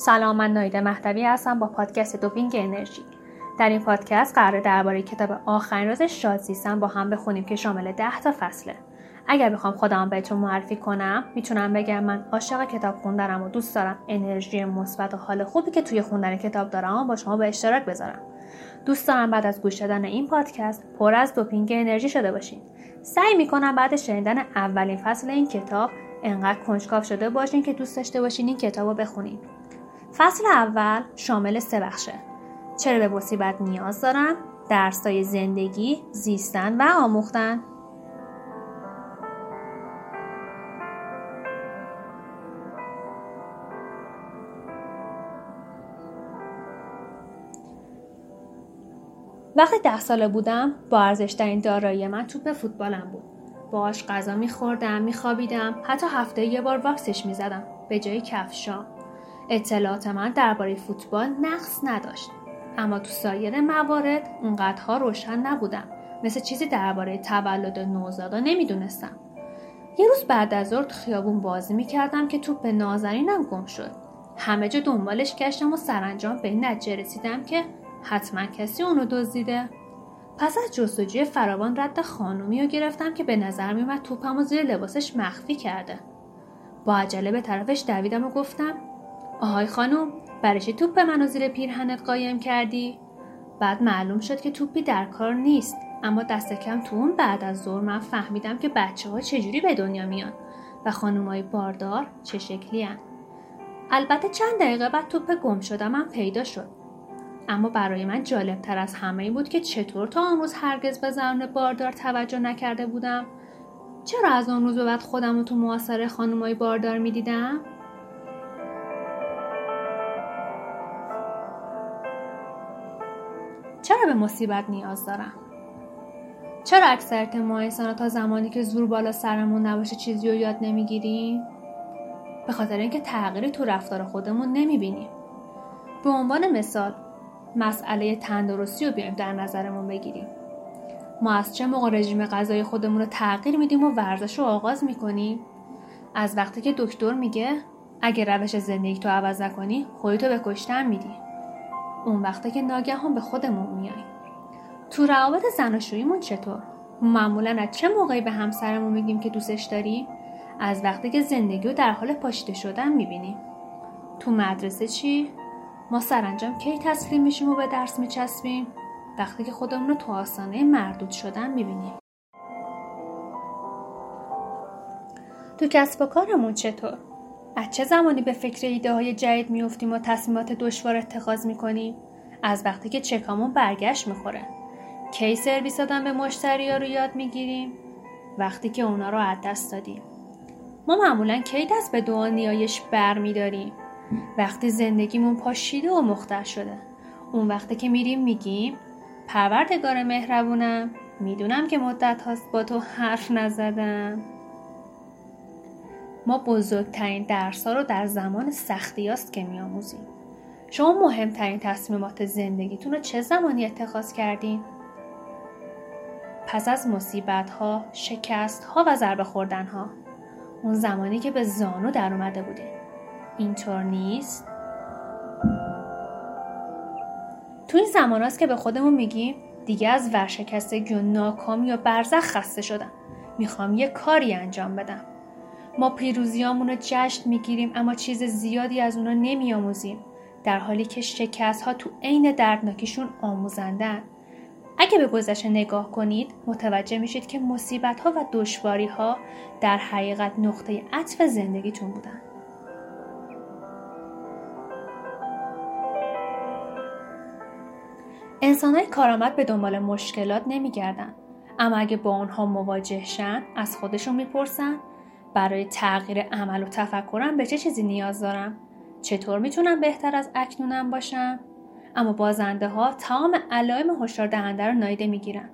سلام من نایده مهدوی هستم با پادکست دوپینگ انرژی. در این پادکست قرار درباره کتاب آخرین روز شادزیستن با هم بخونیم که شامل ده تا فصله. اگر بخوام خودم بهتون معرفی کنم می‌تونم بگم من عاشق کتاب خوندنم و دوست دارم انرژی مثبت و حال خوبی که توی خوندن کتاب دارم با شما به اشتراک بذارم. دوست دارم بعد از گوش دادن این پادکست پر از دوپینگ انرژی شده باشین. سعی می‌کنم بعد شنیدن اولین فصل این کتاب انقدر کنجکاو شده باشین که دوست داشته باشین این کتاب رو بخونین. فصل اول شامل سه بخشه. چرا به مصیبت نیاز دارم درسای زندگی زیستن و آموختن. وقتی ده ساله بودم با ارزشترین دارایی من توپ فوتبالم بود. باش غذا میخوردم میخوابیدم حتی هفته یه بار واکسش می‌زدم. به جای کفشام اطلاعات من درباره فوتبال نقص نداشت. اما تو سایر موارد اونقدرها روشن نبودم. مثل چیزی درباره تولد نوزادا نمی‌دونستم. یه روز بعد از ظهر خیابون بازی می‌کردم که توپ نازنینم گم شد. همه جا دنبالش گشتم و سرانجام به این نتیجه رسیدم که حتما کسی اونو دزدیده. پس از جستجوی فراوان رد خانومی رو گرفتم که به نظر میومد توپم و زیر لباسش مخفی کرده. با عجله به طرفش دویدم و گفتم آهای خانم برای چی توپ منو زیر پیرهنت قایم کردی؟ بعد معلوم شد که توپی در کار نیست اما دست کم تو اون بعد از ظهر من فهمیدم که بچه ها چجوری به دنیا میان و های باردار چه شکلی هن. البته چند دقیقه بعد توپ گم شدم من پیدا شد. اما برای من جالب تر از همه این بود که چطور تا آن روز هرگز به زن باردار توجه نکرده بودم؟ چرا از آن روز به بعد خودم رو تو معاصره خانمای باردار می‌دیدم؟ به مصیبت نیاز دارم. چرا اکثر ما انسان تا زمانی که زور بالا سرمون نباشه چیزی رو یاد نمی‌گیریم؟ به خاطر اینکه تغییری تو رفتار خودمون نمی‌بینیم. به عنوان مثال مسئله تندرستی رو بیایم در نظرمون بگیریم. ما از چه موقع رژیم غذای خودمون رو تغییر میدیم و ورزش رو آغاز می‌کنیم؟ از وقتی که دکتر میگه اگه روش زندگی تو عوض نکنی خودتو به کشتن میدی. اون وقتی که ناگهان به خودمون میاییم. تو روابط زناشوییمون چطور؟ معمولا از چه موقعی به همسرمون میگیم که دوستش داریم؟ از وقتی که زندگی رو در حال پاشیده شدن می‌بینیم. تو مدرسه چی؟ ما سرانجام کی تسلیم میشیم و به درس میچسبیم؟ وقتی که خودمون رو تو آسانه مردود شدن می‌بینیم. تو کسب و کارمون چطور؟ از چه زمانی به فکر ایده های جدید میفتیم و تصمیمات دشوار اتخاذ می‌کنیم؟ از وقتی که چکامون برگشت می‌خوره. کی سرویس دادن به مشتری ها رو یاد می‌گیریم؟ وقتی که اونا رو از دست دادیم. ما معمولا کی دست به دعا نیایش بر میداریم؟ وقتی زندگیمون پاشیده و مختر شده. اون وقتی که میریم میگیم پروردگار مهربونم می‌دونم که مدت هاست با تو حرف نزدم. ما بزرگترین درس ها رو در زمان سختی هاست که میآموزیم. شما مهمترین تصمیمات زندگیتون رو چه زمانی اتخاذ کردین؟ پس از مصیبت ها، شکست ها و ضربه خوردن ها اون زمانی که به زانو در اومده بودین. اینطور نیست؟ تو این زمان هست که به خودمون میگیم دیگه از ورشکستگی و ناکامی یا برزخ خسته شدم. می‌خوام یه کاری انجام بدم. ما پیروزیامون رو جشن می‌گیریم اما چیز زیادی از اونا نمیآموزیم. در حالی که شکست ها تو عین دردناکیشون آموزندن. اگه به گذشته نگاه کنید متوجه میشید که مصیبت ها و دشواری ها در حقیقت نقطه عطف زندگیتون بودن. های کارآمد به دنبال مشکلات نمیگردن. اما اگه با آنها مواجه شن از خودشون می‌پرسن برای تغییر عمل و تفکرم به چه چیزی نیاز دارم؟ چطور می‌تونم بهتر از اکنونم باشم؟ اما بازنده ها تمام علائم هشدار دهنده رو نایده می‌گیرن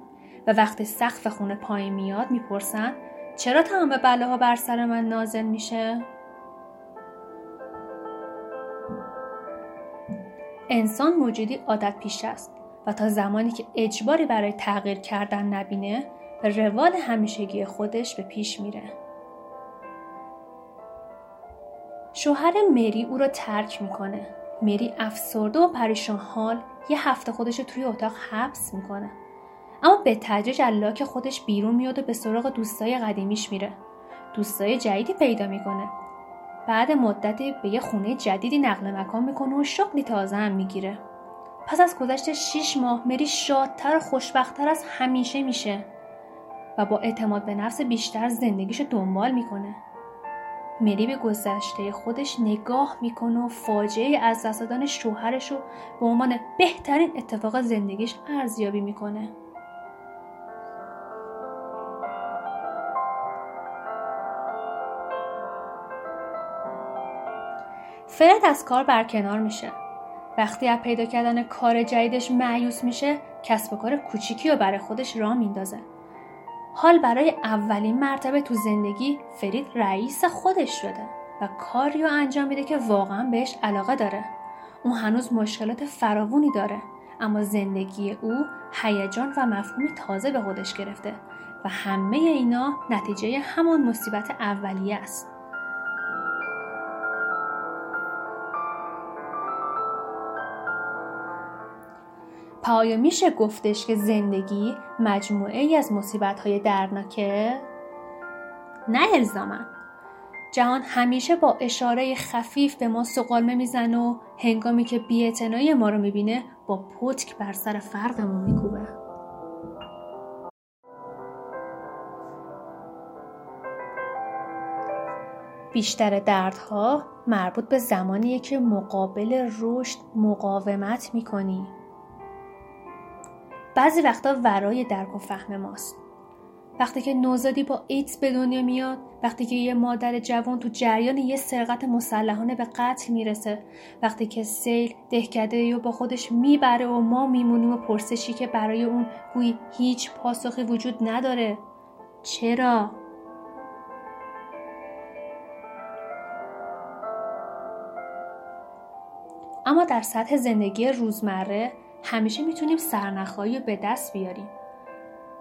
و وقتی سقف خونه پایین میاد می‌پرسن چرا تمام بلاها بر سر من نازل میشه؟ انسان موجودی عادت پیش است و تا زمانی که اجباری برای تغییر کردن نبینه به روال همیشگی خودش به پیش میره. شوهر مری او را ترک می‌کنه. مری افسرده و پریشان حال یه هفته خودش توی اتاق حبس می‌کنه. اما به تدریج لاک خودش بیرون میاد و به سراغ دوستای قدیمیش میره. دوستای جدیدی پیدا می‌کنه. بعد مدتی به یه خونه جدیدی نقل مکان می‌کنه و شغلی تازه هم می‌گیره. پس از گذشت 6 ماه مری شادتر و خوشبختتر از همیشه میشه و با اعتماد به نفس بیشتر زندگیشو دنبال می‌کنه. مری به گذشته خودش نگاه می‌کنه و فاجعه از دست دادن شوهرش رو به عنوان بهترین اتفاق زندگیش ارزیابی می‌کنه. فرد از کار برکنار میشه. وقتی از پیدا کردن کار جدیدش معیوس میشه کسب و کار کوچیکی رو برای خودش راه میندازه. حال برای اولین مرتبه تو زندگی فرید رئیس خودش شده و کاری رو انجام میده که واقعا بهش علاقه داره. اون هنوز مشکلات فراوونی داره اما زندگی او هیجان و مفهومی تازه به خودش گرفته و همه اینا نتیجه همان مصیبت اولیه است. پایا میشه گفتش که زندگی مجموعه ای از مصیبت های درناکه؟ نه الزامن جهان همیشه با اشاره خفیف به ما سقالمه می‌زنه و هنگامی که بیاعتنایی ما رو می‌بینه با پتک بر سر فرقمون میکوبه. بیشتر دردها مربوط به زمانیه که مقابل رشد مقاومت می‌کنی. بعضی وقتا ورای درک و فهم ماست وقتی که نوزادی با ایدز به دنیا میاد وقتی که یه مادر جوان تو جریان یه سرقت مسلحانه به قتل می‌رسه وقتی که سیل دهکده رو با خودش می‌بره و ما میمونیم و پرسشی که برای اون گویی هیچ پاسخی وجود نداره چرا؟ اما در سطح زندگی روزمره همیشه می‌تونیم سرنخهایی رو به دست بیاریم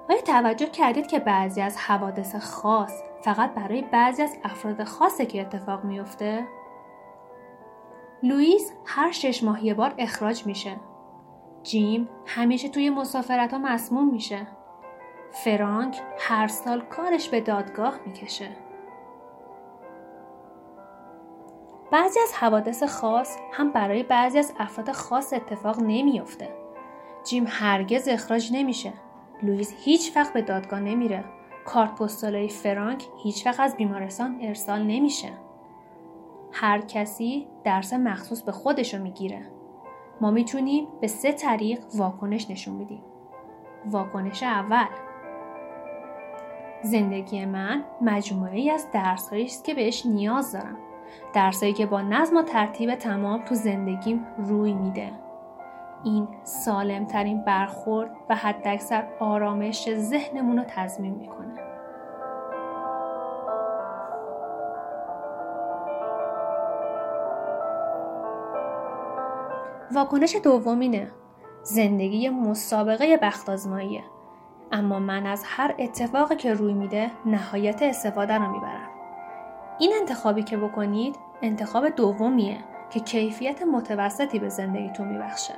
آیا توجه کردید که بعضی از حوادث خاص فقط برای بعضی از افراد خاصه که اتفاق میفته؟ لوئیس هر شش ماه یه بار اخراج میشه. جیم همیشه توی مسافرت ها مسموم میشه. فرانک هر سال کارش به دادگاه می‌کشه. بعضی از حوادث خاص هم برای بعضی از افراد خاص اتفاق نمیافته. جیم هرگز اخراج نمیشه. لوئیس هیچ وقت به دادگاه نمیره. کارت پستالای فرانک هیچ وقت از بیمارستان ارسال نمیشه. هر کسی درس مخصوص به خودشو می‌گیره. ما می‌تونیم به سه طریق واکنش نشون میدیم. واکنش اول زندگی من مجموعه ای از درس است که بهش نیاز دارم. درسایی که با نظم و ترتیب تمام تو زندگیم روی میده. این سالمترین برخورد و حداکثر آرامش ذهنمون رو تضمین می‌کنه. واکنش دومینه زندگی مسابقه بخت آزماییه اما من از هر اتفاقی که روی میده نهایت استفاده رو می‌برم این انتخابی که بکنید انتخاب دومیه که کیفیت متوسطی به زندگیتون میبخشه.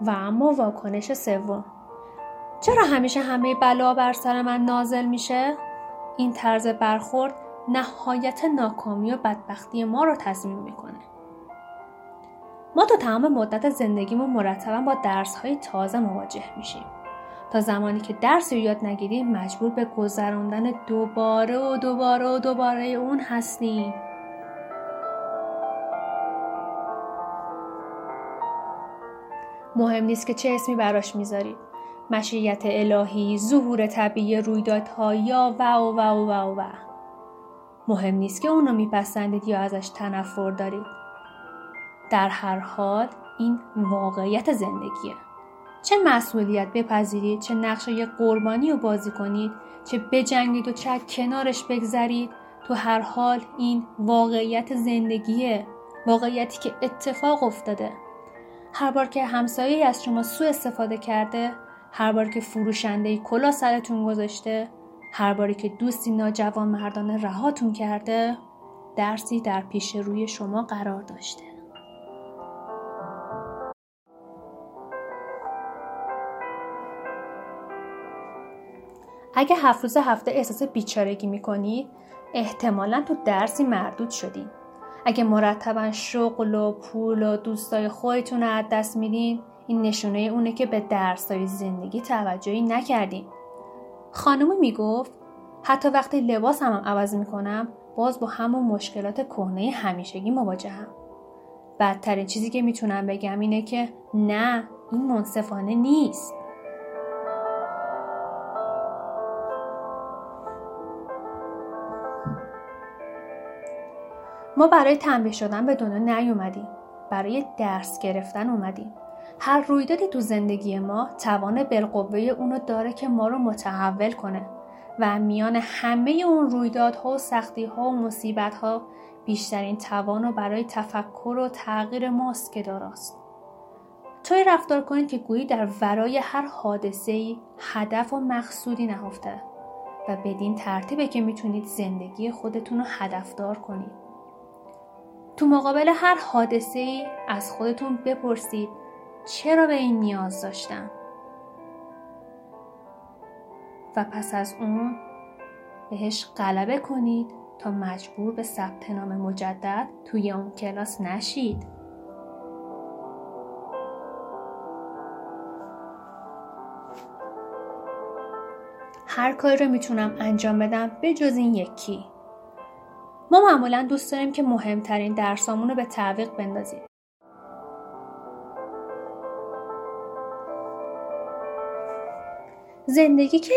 و اما واکنش سوم. چرا همیشه همه بلا بر سر من نازل میشه؟ این طرز برخورد نهایت ناکامی و بدبختی ما رو تضمین می‌کنه. ما تو تمام مدت زندگیمون مرتبا با درس های تازه مواجه میشیم. تا زمانی که درس رو یاد نگیریم مجبور به گذراندن دوباره و دوباره و دوباره اون هستیم مهم نیست که چه اسمی براش می‌ذارید مشیت الهی ظهور طبیعی رویدادها یا و و و و و, و. مهم نیست که اون رو میپسندید یا ازش تنفر دارید. در هر حال این واقعیت زندگیه. چه مسئولیت بپذیرید چه نقش یک قربانی رو بازی کنید چه بجنگید و چه کنارش بگذرید تو هر حال این واقعیت زندگیه واقعیتی که اتفاق افتاده. هر بار که همسایه از شما سوء استفاده کرده هر بار که فروشنده کلا سرتون گذاشته هر باری که دوستی ناجوان مردانه رهاتون کرده درسی در پیش روی شما قرار داشته. اگه هفت روز هفته احساس بیچارگی می‌کنید احتمالا تو درسی مردود شدین اگه مرتبا شغل و پول و دوستای خودتون از دست میدین این نشونه اونه که به درسای زندگی توجهی نکردین. خانومی می‌گفت حتی وقتی لباس هم, عوض می‌کنم باز با همون مشکلات کهنه همیشگی مواجهم. بدترین چیزی که می‌تونم بگم اینه که نه این منصفانه نیست. ما برای تنبیه شدن به دنیا نیومدیم برای درس گرفتن اومدیم هر رویدادی تو زندگی ما توان بالقوه اونو داره که ما رو متحول کنه و میان همه اون رویدادها و سختی ها و مصیبت ها بیشترین توان رو برای تفکر و تغییر ماست که داراست. توی رفتار کنید که گویی در ورای هر حادثه ای هدف و مقصودی نهفته و بدین ترتیبه که می‌تونید زندگی خودتون رو هدفدار کنید. تو مقابل هر حادثه ای از خودتون بپرسید چرا به این نیاز داشتم؟ و پس از اون بهش غلبه کنید تا مجبور به ثبت نام مجدد توی اون کلاس نشید. هر کاری رو می‌تونم انجام بدم به جز این یکی. ما معمولا دوست داریم که مهمترین درسامون رو به تعویق بندازیم. زندگی کی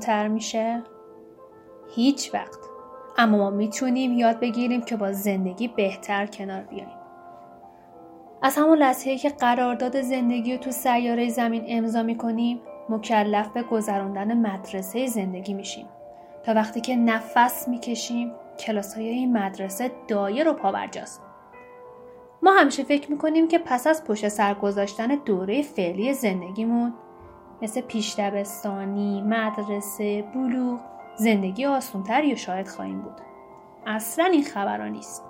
تر میشه؟ هیچ وقت. اما ما می‌تونیم یاد بگیریم که با زندگی بهتر کنار بیاییم. از همون لحظه که قرارداد زندگی رو تو سیاره زمین امضا می‌کنیم مکلف به گذراندن مدرسه زندگی میشیم تا وقتی که نفس می‌کشیم کلاس های این مدرسه دایر و پاورجاست. ما همیشه فکر می‌کنیم که پس از پشت سر گذاشتن دوره فعلی زندگیمون مثل پیش دبستانی، مدرسه، بلوغ زندگی آسونتری و شاید خواهیم بود. اصلا این خبران نیست.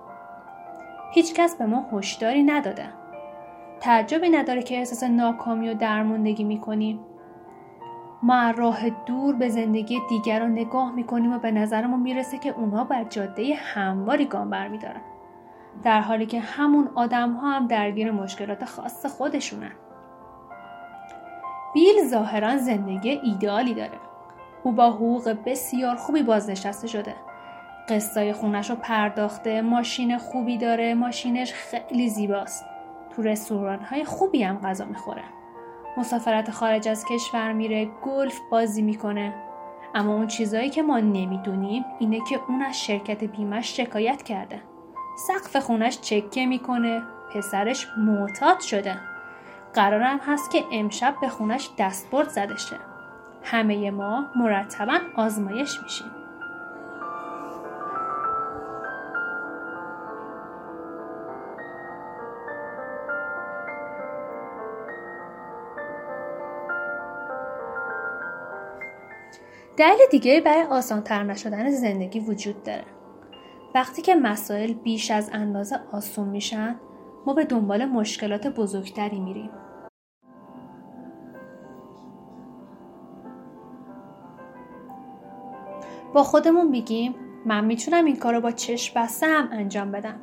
هیچکس به ما هشداری نداده. تعجبی نداره که احساس ناکامی و درموندگی می‌کنیم ما راه دور به زندگی دیگران نگاه می‌کنیم و به نظرمون می‌رسه که اونها بر جاده همواری گام برمیدارن. در حالی که همون آدم ها هم درگیر مشکلات خاص خودشونن. بیل ظاهرا زندگی ایدئالی داره. او با حقوق بسیار خوبی بازنشسته شده. قصای خونش رو پرداخته ماشین خوبی داره ماشینش خیلی زیباست. تو رستوران های خوبی هم غذا می‌خوره. مسافرت خارج از کشور میره گلف بازی می‌کنه. اما اون چیزایی که ما نمی‌دونیم اینه که اون از شرکت بیمش شکایت کرده. سقف خونش چکه می‌کنه پسرش معتاد شده. قرارم هست که امشب به خونش دستبرد زده شه. همه ما مرتبا آزمایش میشیم. دلیل دیگه برای آسانتر نشدن زندگی وجود داره. وقتی که مسائل بیش از اندازه آسون میشن ما به دنبال مشکلات بزرگتری میریم. با خودمون بگیم من می‌تونم این کار رو با چشم بسته هم انجام بدم.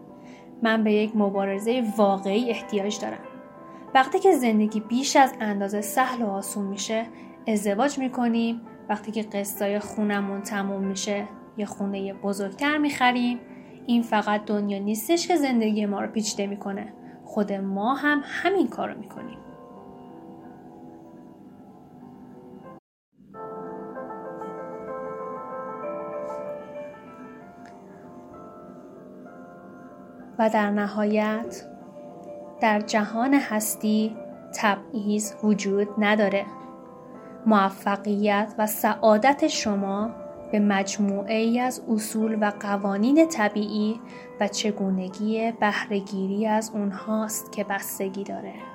من به یک مبارزه واقعی احتیاج دارم. وقتی که زندگی بیش از اندازه سهل و آسون میشه ازدواج می‌کنیم وقتی که قسطای خونمون تموم میشه یه خونه بزرگتر می‌خریم. این فقط دنیا نیستش که زندگی ما رو پیچیده می‌کنه. خود ما هم همین کار رو می‌کنیم. و در نهایت در جهان هستی تبعیض وجود نداره. موفقیت و سعادت شما به مجموعه ای از اصول و قوانین طبیعی و چگونگی بهرهگیری از اونهاست که بستگی داره.